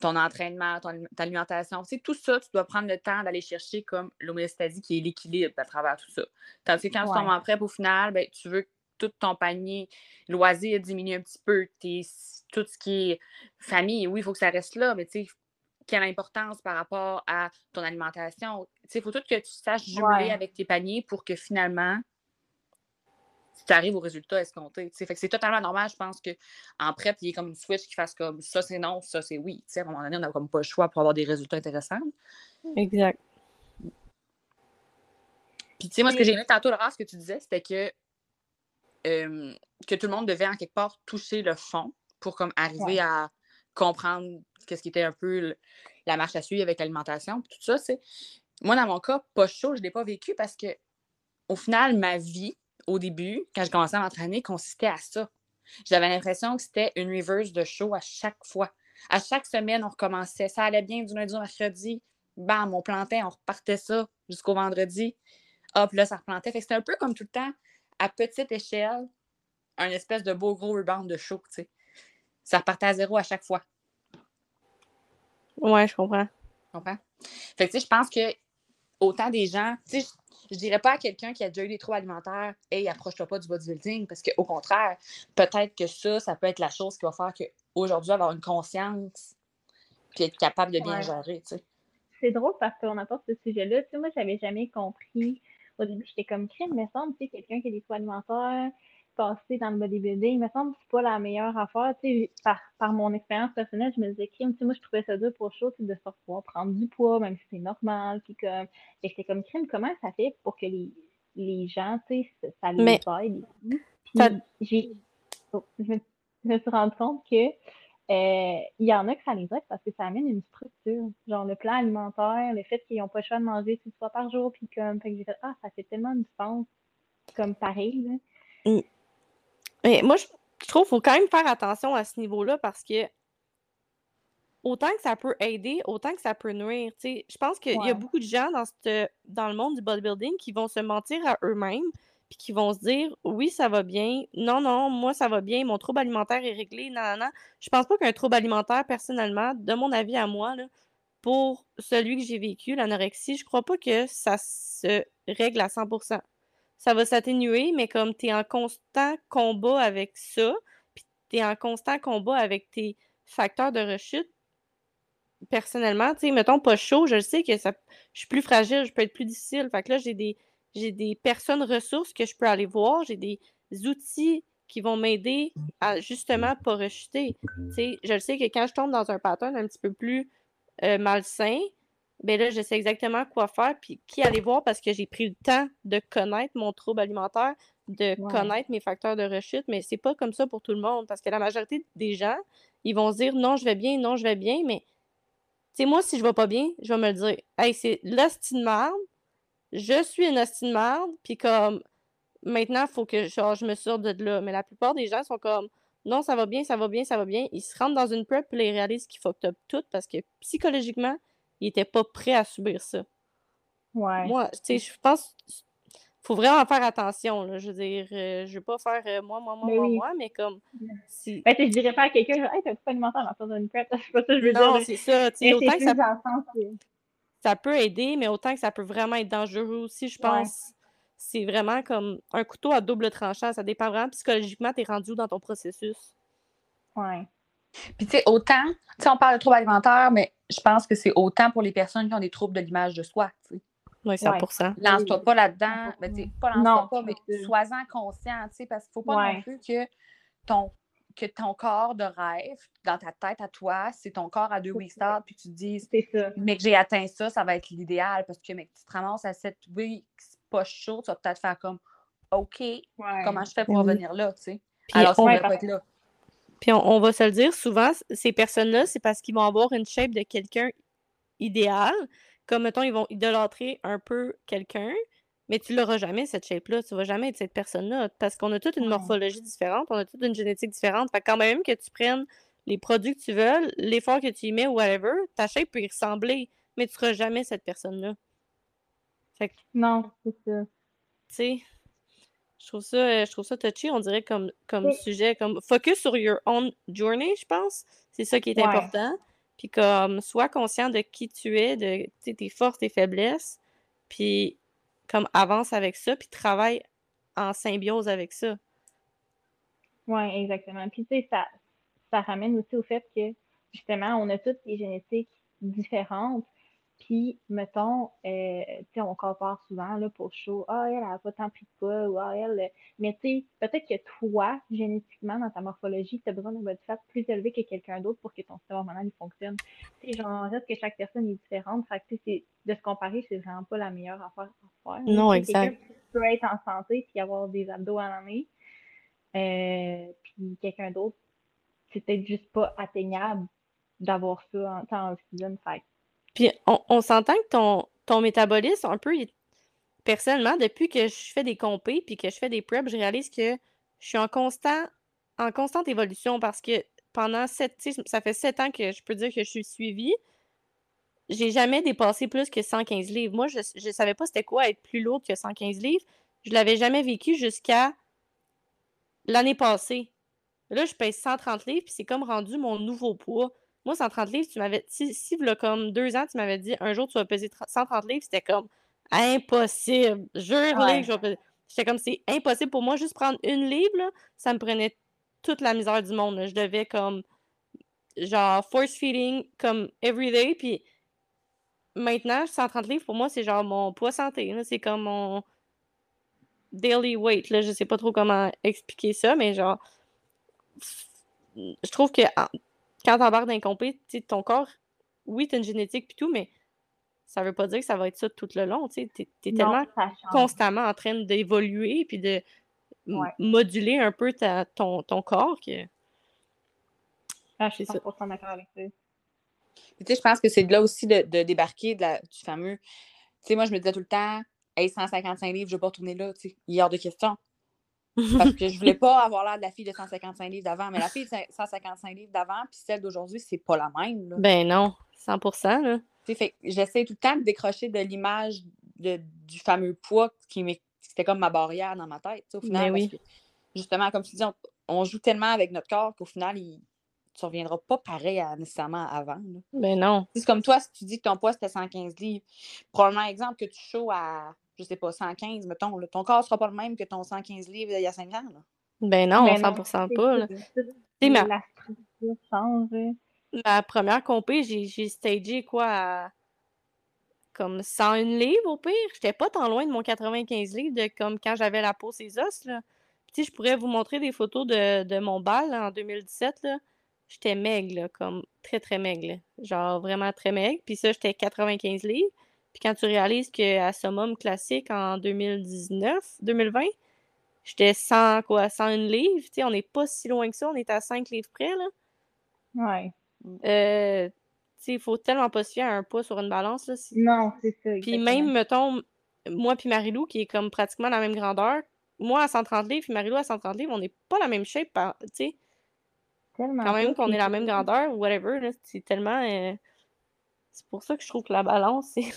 ton entraînement, ton, alimentation. C'est tout ça, tu dois prendre le temps d'aller chercher comme l'homéostasie qui est l'équilibre à travers tout ça. Tandis que quand tu tombes en prep, au final, ben, tu veux que tout ton panier loisirs diminue un petit peu. tout ce qui est famille, oui, il faut que ça reste là, mais tu sais, quelle importance par rapport à ton alimentation. Il faut tout que tu saches jumeler avec tes paniers pour que finalement, tu arrives au résultat escompté. Fait que c'est totalement normal, je pense, qu'en prep, il y ait comme une switch qui fasse comme ça c'est non, ça c'est oui. à un moment donné, on n'a comme pas le choix pour avoir des résultats intéressants. Exact. Puis, tu sais, moi, ce que j'ai aimé tantôt, Laura, ce que tu disais, c'était que, que tout le monde devait en quelque part toucher le fond pour comme arriver à comprendre qu'est-ce qui était un peu la marche à suivre avec l'alimentation, tout ça, c'est. Moi, dans mon cas, pas chaud, je ne l'ai pas vécu parce que, au final, ma vie, au début, quand je commençais à m'entraîner, consistait à ça. J'avais l'impression que c'était une reverse de chaud à chaque fois. À chaque semaine, on recommençait. Ça allait bien du lundi au mercredi. Bam, on plantait, on repartait ça jusqu'au vendredi. Hop, là, ça replantait. Fait c'était un peu comme tout le temps, à petite échelle, un espèce de beau gros rebound de chaud, tu sais. Ça repartait à zéro à chaque fois. Ouais, je comprends. Je comprends? Fait que, tu sais, je pense que autant des gens, tu sais, je, dirais pas à quelqu'un qui a déjà eu des troubles alimentaires, hey, approche-toi pas du bodybuilding, parce qu'au contraire, peut-être que ça, ça peut être la chose qui va faire qu'aujourd'hui, avoir une conscience, puis être capable de bien gérer, tu sais. C'est drôle parce qu'on apporte ce sujet-là. Tu sais, moi, j'avais jamais compris. Au début, j'étais comme crime, mais semble, tu sais, quelqu'un qui a des troubles alimentaires, passer dans le bodybuilding, il me semble que c'est pas la meilleure affaire. par, par mon expérience personnelle, je me disais, crime, moi, je trouvais ça dur pour chaud, de pouvoir prendre du poids, même si c'est normal. Puis comme, j'étais comme crime, comment ça fait pour que les, les gens, tu sais, ça les Mais... aide? j'ai, oh, je, me, suis rendu compte que euh, il y en a que ça les aide parce que ça amène une structure. Genre le plan alimentaire, le fait qu'ils n'ont pas le choix de manger six fois par jour, puis comme, fait que j'ai fait, ah, ça fait tellement de sens, comme pareil, là. Mmh. Mais moi, je, trouve qu'il faut quand même faire attention à ce niveau-là parce que autant que ça peut aider, autant que ça peut nuire. Je pense qu'il y a beaucoup de gens dans, dans le monde du bodybuilding qui vont se mentir à eux-mêmes puis qui vont se dire oui, ça va bien, non, non, moi ça va bien, mon trouble alimentaire est réglé, non, non, non. Je pense pas qu'un trouble alimentaire, personnellement, de mon avis à moi, là, pour celui que j'ai vécu, l'anorexie, je crois pas que ça se règle à 100% ça va s'atténuer, mais comme tu es en constant combat avec ça, puis tu es en constant combat avec tes facteurs de rechute, personnellement, tu sais, mettons pas chaud, je sais que ça, je suis plus fragile, je peux être plus difficile. Fait que là, j'ai des, j'ai des personnes ressources que je peux aller voir, j'ai des outils qui vont m'aider à justement pas rechuter. Tu sais, je sais que quand je tombe dans un pattern un petit peu plus euh, malsain, ben là, je sais exactement quoi faire, puis qui aller voir parce que j'ai pris le temps de connaître mon trouble alimentaire, de connaître mes facteurs de rechute, mais c'est pas comme ça pour tout le monde parce que la majorité des gens, ils vont se dire non, je vais bien, non, je vais bien, mais tu sais, moi, si je vais pas bien, je vais me le dire. Hey, c'est l'hostie de je suis une hostie de merde, puis comme maintenant, il faut que genre, je me sorte de là. Mais la plupart des gens sont comme non, ça va bien, ça va bien, ça va bien. Ils se rendent dans une prep, puis ils réalisent qu'il faut que tu tout parce que psychologiquement, ils étaient pas prêts à subir ça. Ouais. Moi, tu sais, je pense faut vraiment faire attention. Là. Je veux dire, euh, je veux pas faire euh, moi, moi, moi, Mais moi, oui. moi, mais comme. Si... Ben, tu sais, je dirais pas à quelqu'un, hey, t'as pas alimentaire dans ton une prep. C'est pas ça que je veux non, dire. c'est ça. tu sais, Mais autant que ça, ça peut aider, mais autant que ça peut vraiment être dangereux aussi, je Ouais. pense. C'est vraiment comme un couteau à double tranchant. Ça dépend vraiment psychologiquement, t'es rendu où dans ton processus? Ouais. Puis, tu sais, autant, tu sais, on parle de troubles alimentaires, mais je pense que c'est autant pour les personnes qui ont des troubles de l'image de soi. tu sais. Oui, 100 Lance-toi pas là-dedans. Ben, pas lance-toi Non, pas, mais c'est sois-en conscient, tu sais, parce qu'il faut pas Ouais. non plus que ton, que ton corps de rêve, dans ta tête à toi, c'est ton corps à deux C'est week ça. start, puis tu te dises, C'est ça. mais que j'ai atteint ça, ça va être l'idéal, parce que, mec, tu te ramasses à 7 weeks pas chaud, tu vas peut-être faire comme, OK, Ouais. comment je fais pour revenir là, tu sais? Puis Alors, ça ne Ouais, devrait pas être là. Puis on, on va se le dire, souvent, ces personnes-là, c'est parce qu'ils vont avoir une shape de quelqu'un idéal. Comme, mettons, ils vont idolâtrer un peu quelqu'un, mais tu l'auras jamais, cette shape-là. Tu vas jamais être cette personne-là. Parce qu'on a toute une morphologie différente, on a toute une génétique différente. Fait que quand même que tu prennes les produits que tu veux, l'effort que tu y mets, whatever, ta shape peut y ressembler, mais tu seras jamais cette personne-là. Fait que, Non, c'est ça. tu sais, je trouve ça, euh, je trouve ça touchy, on dirait comme, comme Oui. sujet, comme focus sur your own journey, je pense. C'est ça qui est Ouais. important. Puis comme, sois conscient de qui tu es, de tes forces, tes faiblesses, puis comme avance avec ça, puis travaille en symbiose avec ça. Oui, exactement. Puis, tu sais, ça, ça ramène aussi au fait que, justement, on a toutes des génétiques différentes. Puis, mettons, euh, tu sais, on compare souvent, là, pour chaud, ah, elle n'a pas tant pris de poids, ou ah, elle. euh, Mais, tu sais, peut-être que toi, génétiquement, dans ta morphologie, tu as besoin d'un body fat plus élevé que quelqu'un d'autre pour que ton système hormonal il fonctionne. Tu sais, genre, reste que chaque personne est différente. Fait que, tu sais, de se comparer, c'est vraiment pas la meilleure affaire à faire. Non, Tu sais, quelqu'un exact. peut être en santé puis avoir des abdos à l'année. Euh, puis quelqu'un d'autre, c'est peut-être juste pas atteignable d'avoir ça en temps off-season. Fait Puis on, s'entend que ton, métabolisme, un peu, personnellement, depuis que je fais des compés puis que je fais des preps, je réalise que je suis en constant, en constante évolution parce que pendant sept, ça fait sept ans que je peux dire que je suis suivie. J'ai jamais dépassé plus que 115 livres. Moi, je, je savais pas c'était quoi être plus lourde que 115 livres. Je l'avais jamais vécu jusqu'à l'année passée. Là, je pèse 130 livres, puis c'est comme rendu mon nouveau poids. Moi, 130 livres, tu m'avais. Si, si v'là comme deux ans, tu m'avais dit un jour tu vas peser 30 130 livres, c'était comme impossible. Jure Ouais. que je vais peser. J'étais comme c'est impossible pour moi, juste prendre une livre, là, ça me prenait toute la misère du monde. là. Je devais comme genre force feeding comme everyday, puis maintenant, 130 livres pour moi, c'est genre mon poids santé. là. C'est comme mon daily weight. Là. Je sais pas trop comment expliquer ça, mais genre je trouve que quand t'embarques d'un compé, tu sais, ton corps, oui, t'as une génétique pis tout, mais ça veut pas dire que ça va être ça tout le long. Tu sais, t'es, non, tellement constamment en train d'évoluer puis de Ouais. moduler un peu ta, ton, ton corps que. Ah, je suis c'est ça. 100% d'accord avec ça. Puis, tu sais, je pense que c'est de là aussi de, de débarquer de la- du fameux. Tu sais, moi, je me disais tout le temps, hey, 155 livres, je ne vais pas retourner là, tu sais. Il est hors de question. Parce que je voulais pas avoir l'air de la fille de 155 livres d'avant. Mais la fille de 155 livres d'avant, puis celle d'aujourd'hui, c'est pas la même. Là. ben non, 100%. Là. Fait j'essaie tout le temps de décrocher de l'image de- du fameux poids qui c'était comme ma barrière dans ma tête, au final. Ben parce oui. que, justement, comme tu dis, on, on joue tellement avec notre corps qu'au final, il, tu ne reviendras pas pareil à, nécessairement avant. là. Ben non. C'est comme toi, si tu dis que ton poids c'était 115 livres, probablement exemple que tu chauds à, je sais pas, 115, mettons, là, ton corps sera pas le même que ton 115 livres il y a 5 ans. Là. Ben non, Mais 100% c'est pas. ça, là. ma- La structure change. hein. Ma première compé, j'ai, j'ai stagé quoi à comme 101 livres au pire. J'étais pas tant loin de mon 95 livres de comme quand j'avais la peau ses os. Là. Puis, je pourrais vous montrer des photos de, de mon bal là, en 2017. Là. J'étais maigre, là, comme très très maigre. là. Genre vraiment très maigre. Puis ça, j'étais 95 livres. Puis quand tu réalises qu'à Summum classique en 2019, 2020, j'étais 100, quoi, 101 livres. Tu sais, on n'est pas si loin que ça. On est à 5 livres près, là. Ouais. Euh, tu sais, il faut tellement pas se fier à un poids sur une balance. Là, si- Non, c'est ça. Puis même, mettons, moi puis Marilou, qui est comme pratiquement la même grandeur, moi à 130 livres, puis Marilou à 130 livres, on n'est pas la même shape, par- tu sais. Tellement Quand même qu'on est la même grandeur ou whatever, là, c'est tellement... euh, c'est pour ça que je trouve que la balance, c'est,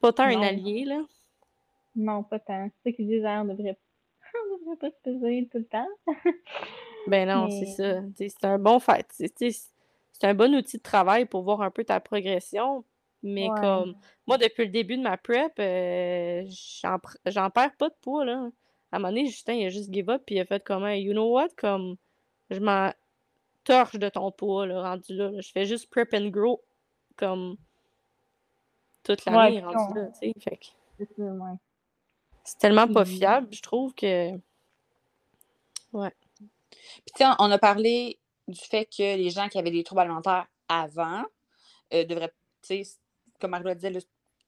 pas tant un allié, là? Non, pas tant. C'est ça qu'ils disent, hein, on devrait... on devrait pas se peser tout le temps. ben non, c'est ça. c'est un bon fait. C'est un bon outil de travail pour voir un peu ta progression. Mais comme moi, depuis le début de ma prep, euh, j'en perds pas de poids. Là. À un moment donné, Justin, il a juste give up, puis il a fait comme, you know what, comme, je m'en torche de ton poids, là, rendu là, Je fais juste prep and grow, comme, toute l'année, ouais, rendu là, tu sais. Fait C'est tellement pas fiable, je trouve que. Ouais. Puis, tu sais, on a parlé du fait que les gens qui avaient des troubles alimentaires avant euh, devraient, tu sais, comme Margot disait,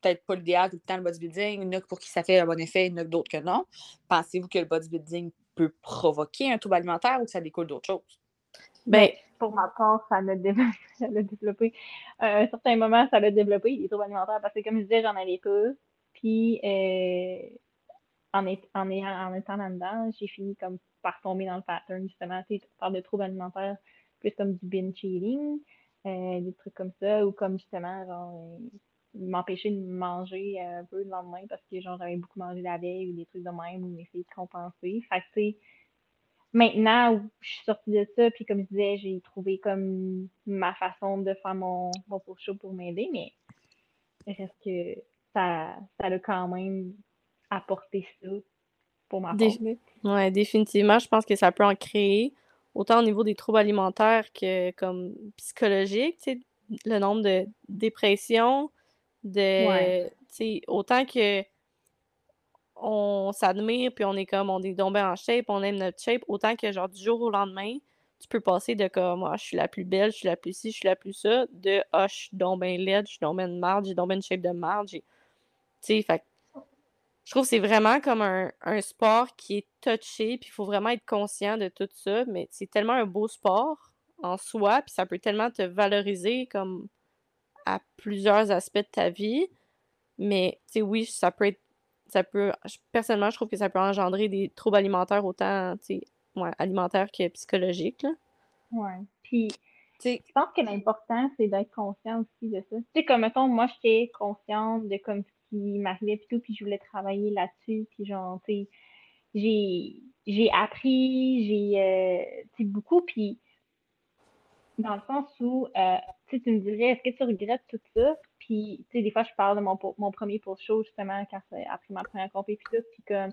peut-être pas l'idéal tout le temps le bodybuilding. Il y en a pour qui ça fait un bon effet, il y en a d'autres que non. Pensez-vous que le bodybuilding peut provoquer un trouble alimentaire ou que ça découle d'autres choses? Ben, pour ma part, ça l'a développé. À un certain moment, ça l'a développé, les troubles alimentaires, parce que comme je disais, j'en avais pas. Puis, euh, en, en, étant là-dedans, j'ai fini comme par tomber dans le pattern, justement. Tu parles de troubles alimentaires, plus comme du binge eating, euh, des trucs comme ça, ou comme justement, genre, euh, m'empêcher de manger un peu le lendemain parce que genre j'avais beaucoup mangé la veille ou des trucs de même ou essayer de compenser. Fait que maintenant où je suis sortie de ça, puis comme je disais, j'ai trouvé comme ma façon de faire mon, mon show pour m'aider, mais reste que ça, ça a quand même apporté ça pour ma part. Ouais, définitivement, je pense que ça peut en créer, autant au niveau des troubles alimentaires que comme psychologiques, tu sais, le nombre de dépressions, de, autant que on s'admire, puis on est comme, on est tombé en shape, on aime notre shape, autant que genre du jour au lendemain, tu peux passer de comme, ah, je suis la plus belle, je suis la plus ci, je suis la plus ça, de, ah, je suis donc bien laide, je suis donc bien de marde, j'ai donc bien une shape de marde, Tu sais, fait je trouve que c'est vraiment comme un, un, sport qui est touché, puis il faut vraiment être conscient de tout ça, mais c'est tellement un beau sport en soi, puis ça peut tellement te valoriser comme à plusieurs aspects de ta vie. Mais, tu sais, oui, ça peut être. Ça peut. Personnellement, je trouve que ça peut engendrer des troubles alimentaires autant, ouais, alimentaires que psychologiques. Ouais. Puis, je pense que l'important, c'est d'être conscient aussi de ça. Tu sais, comme, mettons, moi, j'étais consciente de comme ce qui m'arrivait, puis tout, puis je voulais travailler là-dessus, puis genre, tu sais, j'ai, appris, j'ai, euh, beaucoup, puis dans le sens où, euh, tu me dirais, est-ce que tu regrettes tout ça? Puis, tu sais, des fois, je parle de mon, mon premier post-show, justement, quand après ma première compétition, puis comme,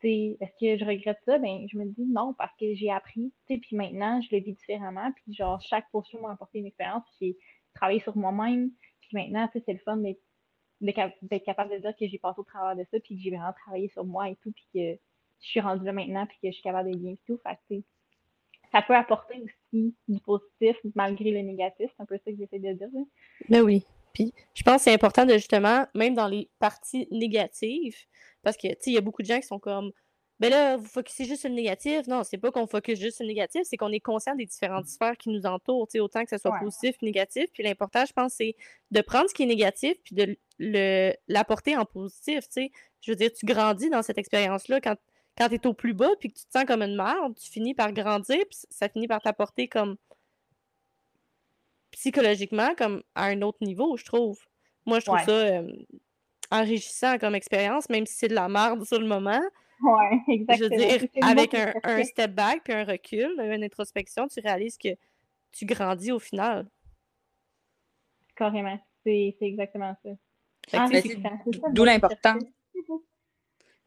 tu sais, est-ce que je regrette ça? Ben, je me dis non, parce que j'ai appris, tu sais, puis maintenant, je le vis différemment, puis genre, chaque post-show m'a apporté une expérience, puis j'ai travaillé sur moi-même, puis maintenant, tu sais, c'est le fun d'être capable de dire que j'ai passé au travers de ça, puis que j'ai vraiment travaillé sur moi et tout, puis que je suis rendue là maintenant, puis que je suis capable d'être bien et tout. Fait ça peut apporter aussi du positif malgré le négatif. C'est un peu ça que j'essaie de dire. Mais ben oui. Puis je pense que c'est important de justement, même dans les parties négatives, parce que tu sais, il y a beaucoup de gens qui sont comme ben là, vous focussez juste sur le négatif. Non, c'est pas qu'on focus juste sur le négatif, c'est qu'on est conscient des différentes sphères qui nous entourent, autant que ce soit positif ou négatif. Puis l'important, je pense, c'est de prendre ce qui est négatif puis de l'apporter en positif. sais. Je veux dire, tu grandis dans cette expérience-là quand quand tu es au plus bas puis que tu te sens comme une merde, tu finis par grandir puis ça finit par t'apporter comme psychologiquement comme à un autre niveau, je trouve. Moi, je trouve ça euh, enrichissant comme expérience, même si c'est de la merde sur le moment. Ouais, exactement. Je veux dire, avec un, step back puis un recul, une introspection, tu réalises que tu grandis au final. Carrément. C'est exactement ça. D'où l'important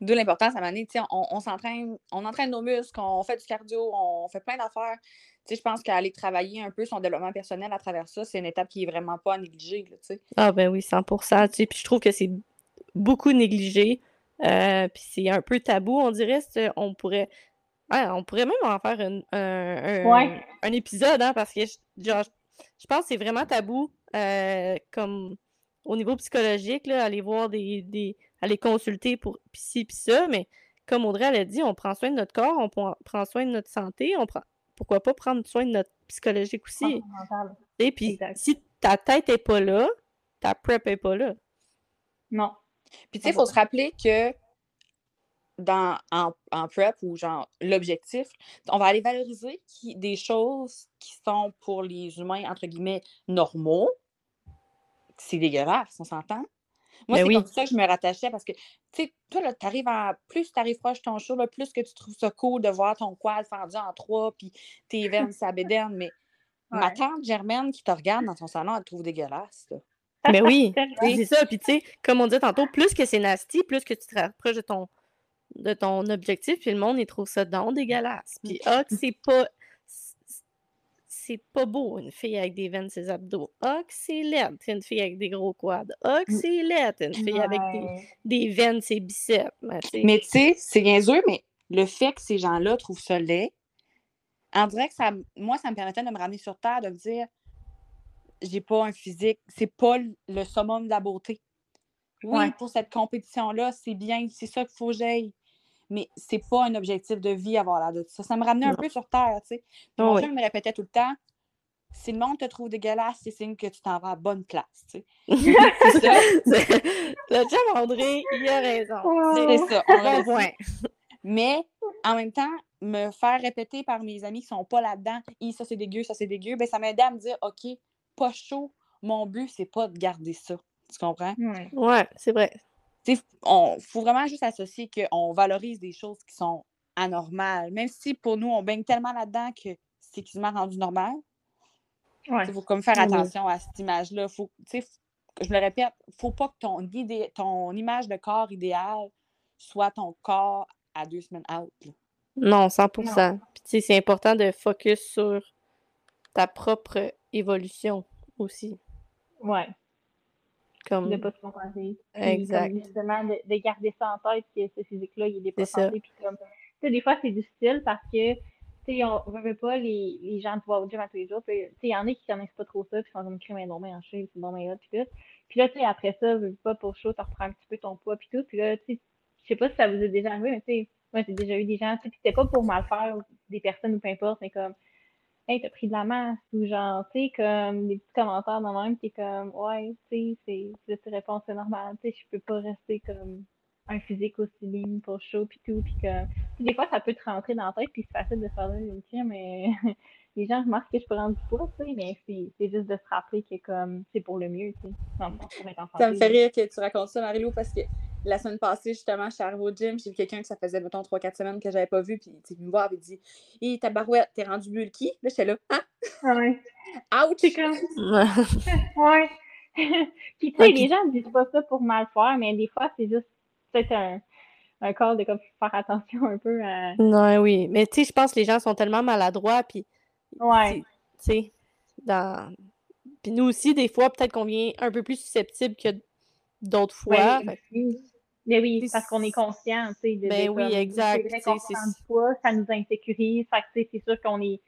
D'où l'importance à un on, on s'entraîne, on entraîne nos muscles, on fait du cardio, on fait plein d'affaires. je pense qu'aller travailler un peu son développement personnel à travers ça, c'est une étape qui est vraiment pas à négliger. ah ben oui, 100% Puis je trouve que c'est beaucoup négligé. Euh, puis c'est un peu tabou, on dirait. On pourrait, on pourrait même en faire un, un, épisode, hein, parce que je, je pense que c'est vraiment tabou euh, comme au niveau psychologique, là, aller voir des, aller consulter pour pis ci, pis ça, mais comme Audrey elle a dit, on prend soin de notre corps, on prend soin de notre santé, on prend pourquoi pas prendre soin de notre psychologique aussi. Et puis si ta tête est pas là, ta prep est pas là. Non. Puis tu sais, il faut se rappeler que dans, en, prep ou genre l'objectif, on va aller valoriser qui, des choses qui sont pour les humains, entre guillemets, normaux, c'est dégueulasse, on s'entend? Moi, ben c'est comme ça que je me rattachais parce que, tu sais, toi, là, t'arrives à. Plus t'arrives proche de ton show, là, plus que tu trouves ça cool de voir ton quad fendu en trois, puis tes veines s'abédennent. Mais ma tante Germaine qui te regarde dans ton salon, elle te trouve dégueulasse, Mais ben oui, c'est ça. Puis, tu sais, comme on dit tantôt, plus que c'est nasty, plus que tu te rapproches de ton, de ton objectif, puis le monde, il trouve ça donc dégueulasse. Puis, ah, c'est pas c'est pas beau, une fille avec des veines ses abdos. Ah, que c'est laid, une fille avec des gros quads. Ah, que c'est laid, une fille avec des, veines ses biceps. Ben, mais tu sais, c'est niaiseux, mais le fait que ces gens-là trouvent ça laid, en dirait que ça, moi, ça me permettait de me ramener sur terre, de me dire, j'ai pas un physique, c'est pas le summum de la beauté. Oui, pour cette compétition-là, c'est bien, c'est ça qu'il faut que j'aille mais c'est pas un objectif de vie avoir l'air de ça. Ça me ramenait un peu sur terre, tu sais. Mon me répétait tout le temps si le monde te trouve dégueulasse, c'est signe que tu t'en vas à bonne place, tu sais. c'est ça. Le chum André, il a raison. C'est ça. Bon point. Mais en même temps, me faire répéter par mes amis qui sont pas là-dedans, ça c'est dégueu, ça c'est dégueu, ben ça m'aidait à me dire OK, pas chaud, mon but c'est pas de garder ça. Tu comprends? Ouais, c'est vrai. Il faut vraiment juste associer qu'on valorise des choses qui sont anormales. Même si pour nous, on baigne tellement là-dedans que c'est quasiment rendu normal. Il faut comme faire attention à cette image-là. Faut, je le répète, il ne faut pas que ton, idée, ton image de corps idéal soit ton corps à deux semaines out. Non, 100% c'est important de focus sur ta propre évolution aussi. Ouais. Comme... De ne pas se comparer. Exact. justement, de, garder ça en tête, que ce physique-là, il est dépassé. Puis comme, des fois, c'est difficile parce que, tu sais, on ne veut pas les, les gens te voir au gym à tous les jours. Tu sais, il y en a qui connaissent pas trop ça, puis sont comme crème mais en cheveux, c'est bon, mais là, puis tout. Puis là, tu sais, après ça, veux pas pour chaud, tu reprends un petit peu ton poids, puis tout. Puis là, tu sais, je sais pas si ça vous a déjà arrivé, mais tu sais, moi, j'ai déjà eu des gens, tu sais, puis c'était pas pour mal faire des personnes ou peu importe, mais comme, hey, t'as pris de la masse, ou genre, tu sais, comme des petits commentaires dans le même, t'es comme, ouais, tu sais, c'est, cette réponse c'est normal, tu sais, je peux pas rester comme un physique aussi ligne pour chaud, puis tout, puis que, des fois, ça peut te rentrer dans la tête, puis c'est facile de faire une tiens, mais les gens remarquent que je peux rendre du poids, tu sais, mais c'est, c'est juste de se rappeler que, comme, c'est pour le mieux, tu sais, Ça me fait rire que tu racontes ça, Marilou, parce que la semaine passée, justement, je suis arrivée au gym, j'ai vu quelqu'un que ça faisait, mettons, 3-4 semaines que j'avais pas vu, puis il me voir et dit Hé, ta barouette, t'es rendu bulky Là, j'étais là, hein Ouais. Ouch C'est comme. ouais. puis, tu sais, les gens disent pas ça pour mal faire, mais des fois, c'est juste peut-être un, un call de comme, faire attention un peu à. Non, oui. Mais, tu sais, je pense que les gens sont tellement maladroits, puis. Ouais. Tu sais, dans. Puis nous aussi, des fois, peut-être qu'on vient un peu plus susceptible que d'autres fois. Mais oui, parce qu'on est conscient, tu sais. De, ben oui, exact. C'est vrai ça nous insécurise. Fait c'est sûr qu'on est,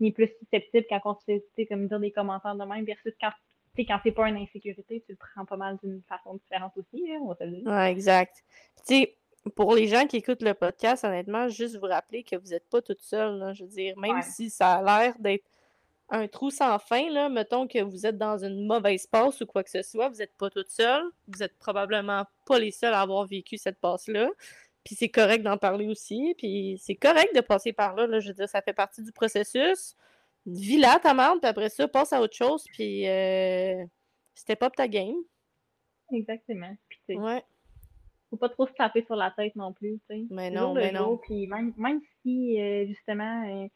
est, plus susceptible quand on se fait, comme dire des commentaires de même, versus quand, quand c'est pas une insécurité, tu le prends pas mal d'une façon différente aussi, hein, on va te le dire. Ouais, exact. Tu sais, pour les gens qui écoutent le podcast, honnêtement, juste vous rappeler que vous n'êtes pas toute seule. Je veux dire, même si ça a l'air d'être un trou sans fin, là, mettons que vous êtes dans une mauvaise passe ou quoi que ce soit, vous n'êtes pas toute seule, vous êtes probablement pas les seuls à avoir vécu cette passe-là. Puis c'est correct d'en parler aussi, puis c'est correct de passer par là, là, je veux dire, ça fait partie du processus. Vis là ta merde, puis après ça, passe à autre chose, puis euh, c'était pas ta game. Exactement. Puis, ouais. Faut pas trop se taper sur la tête non plus, tu sais. Mais non, mais non. Puis même, même si, euh, justement, euh,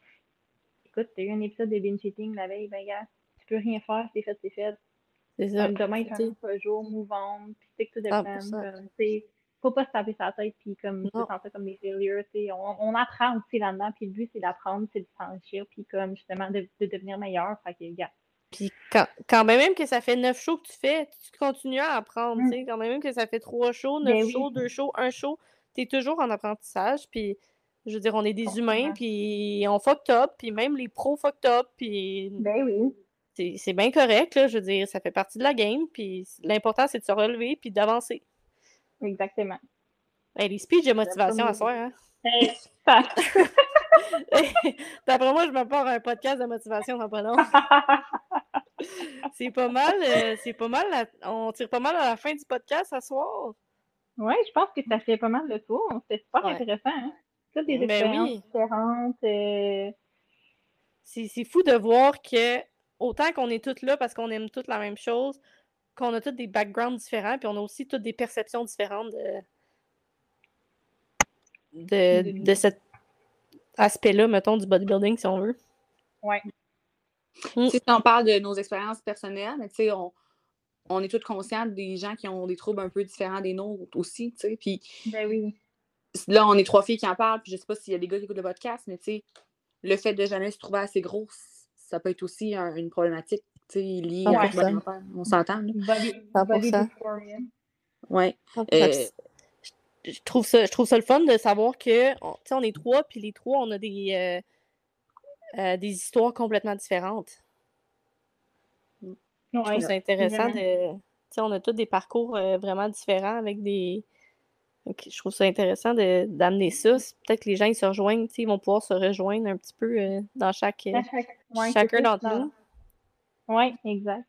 écoute, t'as eu un épisode de binge eating la veille, ben gars, tu peux rien faire, c'est fait, c'est fait. C'est ça. demain, il fait un jour mouvant, puis c'est que tout dépend. Il faut pas se taper sa tête, puis comme se sentir comme des failures, on, on apprend aussi là-dedans, puis le but, c'est d'apprendre, c'est de s'enrichir, puis comme justement de, de, devenir meilleur, fait que, gars. Puis quand, quand, même que ça fait neuf shows que tu fais, tu continues à apprendre, tu sais, quand même que ça fait trois shows, neuf ben shows, deux shows, un show, tu es toujours en apprentissage, puis je veux dire, on est des humains, puis on fucked up, puis même les pros fucked up, puis... Ben oui. C'est bien correct, là, je veux dire, ça fait partie de la game, puis l'important, c'est de se relever, puis d'avancer. Exactement. Hey, les speeches de motivation à soi, hein? Hey, D'après moi, je me pars un podcast de motivation dans pas long. c'est pas mal, euh, c'est pas mal, on tire pas mal à la fin du podcast à soir. Oui, je pense que ça fait pas mal le tour. C'est super intéressant, hein? Toutes des expériences différentes. Euh. C'est fou de voir que autant qu'on est toutes là parce qu'on aime toutes la même chose, qu'on a tous des backgrounds différents, puis on a aussi toutes des perceptions différentes de, de, de cet aspect-là, mettons, du bodybuilding, si on veut. Ouais. Mm. Si on parle de nos expériences personnelles, mais tu sais, on, on est tous conscients des gens qui ont des troubles un peu différents des nôtres aussi, tu sais. Puis ben oui. Là, on est trois filles qui en parlent, puis je sais pas s'il y a des gars qui écoutent le podcast, mais tu sais, le fait de jamais se trouver assez gros, ça peut être aussi une problématique, tu sais, liée à l'alimentaire. On s'entend, là. Ouais. Euh, je trouve ça, je trouve ça le fun de savoir que on, on est trois, puis les trois, on a des, euh, euh, des histoires complètement différentes. je trouve ça intéressant de. On a tous des parcours euh, vraiment différents avec des. Je trouve ça intéressant d'amener ça. Peut-être que les gens ils se rejoignent, ils vont pouvoir se rejoindre un petit peu dans chaque, chacun d'entre nous. Oui, exact.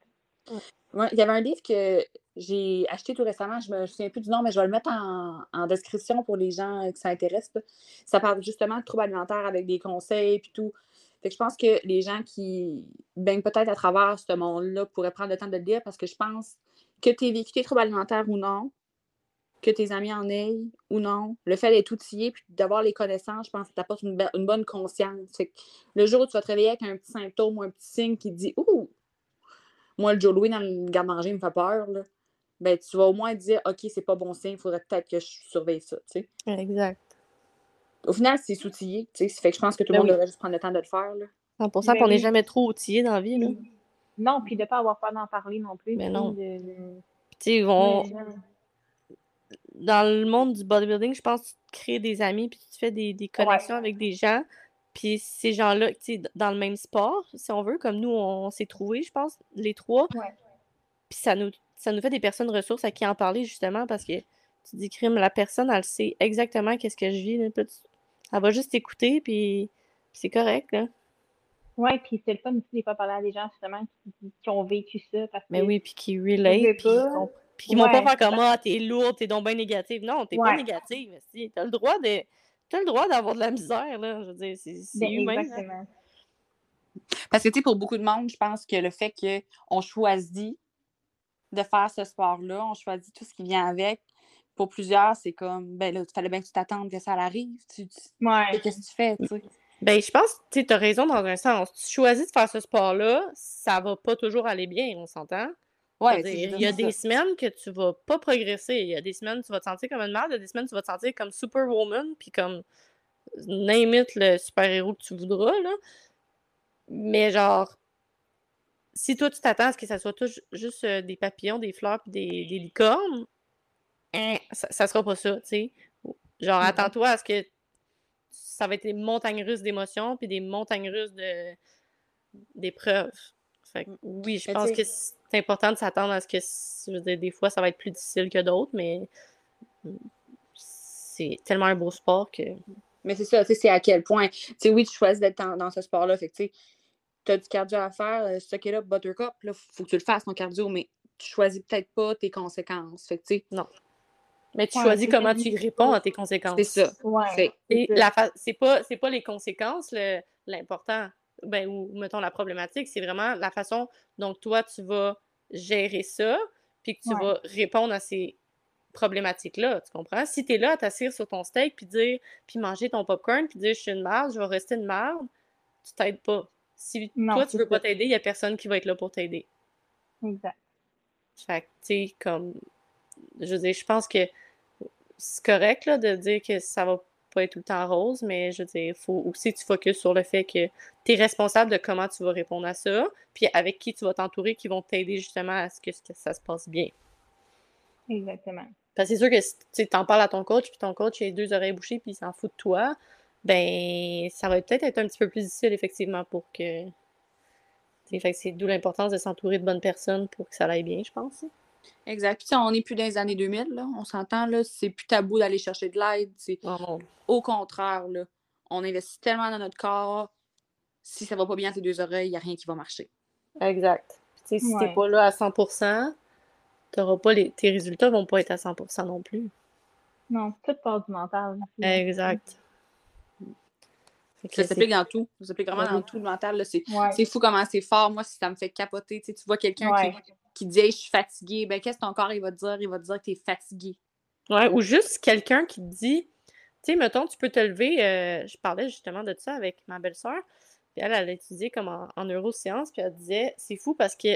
Ouais, il y avait un livre que j'ai acheté tout récemment, je me souviens plus du nom, mais je vais le mettre en, description pour les gens euh, qui s'intéressent. Ça parle justement de troubles alimentaires avec des conseils et tout. Fait que je pense que les gens qui baignent peut-être à travers ce monde-là pourraient prendre le temps de le lire parce que je pense que tu aies vécu tes troubles alimentaires ou non, que tes amis en aient ou non, le fait d'être outillé et d'avoir les connaissances, je pense que ça t'apporte une, une, bonne conscience. Fait que le jour où tu vas te réveiller avec un petit symptôme ou un petit signe qui dit Ouh, moi, le Joe Louis dans le garde-manger me fait peur, là. Ben, tu vas au moins dire, OK, c'est pas bon signe, il faudrait peut-être que je surveille ça, tu sais. Exact. Au final, c'est outillé, tu sais. Ça fait que je pense que tout le ben monde devrait juste prendre le temps de le faire, là. 100%, ben on n'est jamais trop outillé dans la vie, là. Non, puis de ne pas avoir peur d'en parler non plus. Mais ben non. Tu sais, vont... Dans le monde du bodybuilding, je pense que tu crées des amis puis tu fais des, des connexions avec des gens puis ces gens-là, tu sais, dans le même sport, si on veut, comme nous, on, s'est trouvés, je pense, les trois. Puis ça nous, ça nous fait des personnes ressources à qui en parler, justement, parce que tu dis, crime, la personne, elle sait exactement qu'est-ce que je vis. Là, elle va juste écouter, puis c'est correct, là. Oui, puis c'est le fun aussi des fois parler à des gens, justement, qui, ont vécu ça. Parce Mais oui, puis qui relate, puis qui m'ont pas fait comme ah, t'es lourde, t'es donc bien négative. Non, t'es pas négative, si. T'as le droit de tu as le droit d'avoir de la misère, là. Je veux dire, c'est ben, humain. Exactement. Parce que, tu sais, pour beaucoup de monde, je pense que le fait qu'on choisit de faire ce sport-là, on choisit tout ce qui vient avec. Pour plusieurs, c'est comme, ben là, il fallait bien que tu t'attendes que ça arrive. Tu, ouais. Qu'est-ce que tu fais, tu sais? Ben, je pense que tu as raison dans un sens. Tu choisis de faire ce sport-là, ça va pas toujours aller bien, on s'entend. Ouais, il y a des semaines que tu vas pas progresser. Il y a des semaines tu vas te sentir comme une merde, il y a des semaines tu vas te sentir comme Superwoman, puis comme name it le super-héros que tu voudras, là. Mais genre, si toi tu t'attends à ce que ça soit tout juste euh, des papillons, des fleurs puis des, des licornes, hein, ça, ça, sera pas ça, tu sais. Genre, attends-toi à ce que ça va être des montagnes russes d'émotions puis des montagnes russes de d'épreuves. Fait que, oui, je pense que c'est important de s'attendre à ce que, des fois, ça va être plus difficile que d'autres, mais c'est tellement un beau sport que. Mais c'est ça, c'est à quel point. Tu sais, oui, tu choisis d'être dans, ce sport-là. Fait tu as du cardio à faire, euh, ce est là, Buttercup, là, faut que tu le fasses, ton cardio, mais tu choisis peut-être pas tes conséquences. Fait que, non. Mais tu choisis comment tu réponds à tes conséquences. C'est ça. Ouais, c'est pas, pas les conséquences l'important ben, ou mettons la problématique, c'est vraiment la façon dont toi tu vas gérer ça, puis que tu vas répondre à ces problématiques-là, tu comprends? Si tu es là à t'asseoir sur ton steak, puis dire, puis manger ton popcorn, puis dire je suis une merde, je vais rester une merde, tu t'aides pas. Si toi tu veux pas t'aider, il n'y a personne qui va être là pour t'aider. Exact. Fait que, tu sais, comme, je veux dire, je pense que c'est correct là, de dire que ça va pas être tout le temps rose, mais je veux dire, il faut aussi que tu focuses sur le fait que tu es responsable de comment tu vas répondre à ça, puis avec qui tu vas t'entourer, qui vont t'aider justement à ce que, ça se passe bien. Exactement. Parce que c'est sûr que si tu en parles à ton coach, puis ton coach a deux oreilles bouchées, puis il s'en fout de toi, ben ça va peut-être être un petit peu plus difficile, effectivement, pour que. Fait c'est d'où l'importance de s'entourer de bonnes personnes pour que ça aille bien, je pense. Exact. Puis on n'est plus dans les années 2000, là. On s'entend, là. C'est plus tabou d'aller chercher de l'aide. Oh au contraire, là. On investit tellement dans notre corps. Si ça va pas bien à tes deux oreilles, il n'y a rien qui va marcher. Exact. si tu n'es pas là à 100%, pas les... tes résultats vont pas être à 100% non plus. Non, tout part du mental. Exact. Ça s'applique dans tout. Ça s'applique vraiment dans tout le mental. C'est fou comment c'est fort. Moi, si ça me fait capoter, tu vois quelqu'un qui qui dit je suis fatigué, ben qu'est-ce que ton corps il va te dire? Il va te dire que tu es fatigué. Ou juste quelqu'un qui te dit, tu sais, mettons, tu peux te lever, euh, je parlais justement de ça avec ma belle-sœur, puis elle, elle a comme en, neurosciences, puis elle disait, c'est fou parce que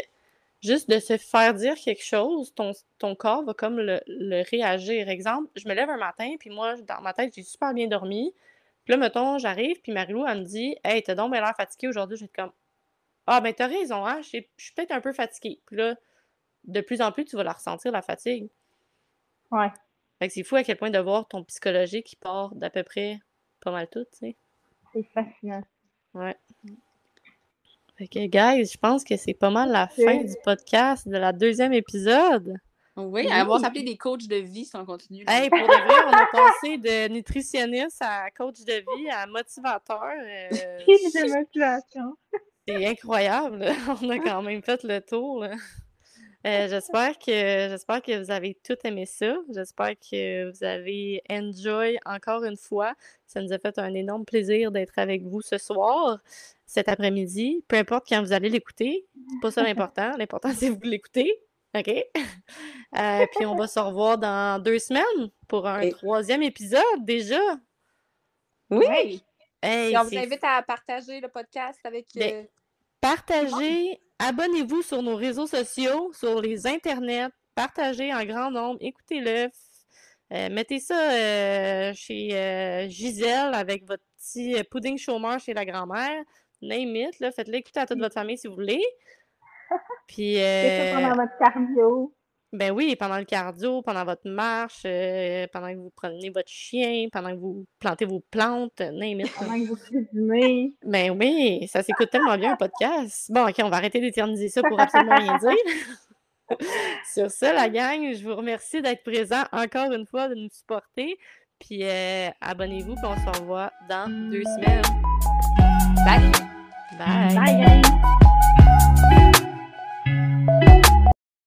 juste de se faire dire quelque chose, ton, ton corps va comme le, réagir. Exemple, je me lève un matin, puis moi, dans ma tête, j'ai super bien dormi. Puis là, mettons, j'arrive, puis Marilou, elle me dit Hey, t'as donc l'air fatiguée aujourd'hui. Je vais comme Ah, ben t'as raison, hein, je suis peut-être un peu fatiguée. Puis là, de plus en plus, tu vas la ressentir, la fatigue. Ouais. Fait que c'est fou à quel point de voir ton psychologique qui part d'à peu près pas mal tout, tu sais. C'est fascinant. Ouais. Fait que, guys, je pense que c'est pas mal la fin du podcast de la deuxième épisode. Oui, elle va s'appeler des coachs de vie si on continue. Hey, pour de vrai, on a passé de nutritionniste à coach de vie à motivateur. Euh, de motivation. C'est incroyable. On a quand même fait le tour. Euh, j'espère que j'espère que vous avez tout aimé ça. J'espère que vous avez enjoy encore une fois. Ça nous a fait un énorme plaisir d'être avec vous ce soir, cet après-midi. Peu importe quand vous allez l'écouter, c'est pas ça l'important. L'important c'est que vous l'écoutez. OK? Euh, puis on va se revoir dans deux semaines pour un troisième épisode déjà. Oui! on vous invite à partager le podcast avec. Ben, euh, partagez, abonnez-vous sur nos réseaux sociaux, sur les internets, partagez en grand nombre, écoutez-le. Euh, mettez ça chez Gisèle avec votre petit pudding chômeur chez la grand-mère. Name it, faites-le écouter à toute votre famille si vous voulez. Puis. Euh, pendant votre cardio. Ben oui, pendant le cardio, pendant votre marche, euh, pendant que vous prenez votre chien, pendant que vous plantez vos plantes, n'importe Pendant que vous cuisinez. Ben oui, ça s'écoute tellement bien un podcast. Bon, ok, on va arrêter d'éterniser ça pour absolument rien dire. Sur ça, la gang, je vous remercie d'être présent encore une fois, de nous supporter. Puis euh, abonnez-vous, puis on se revoit dans deux semaines. Bye!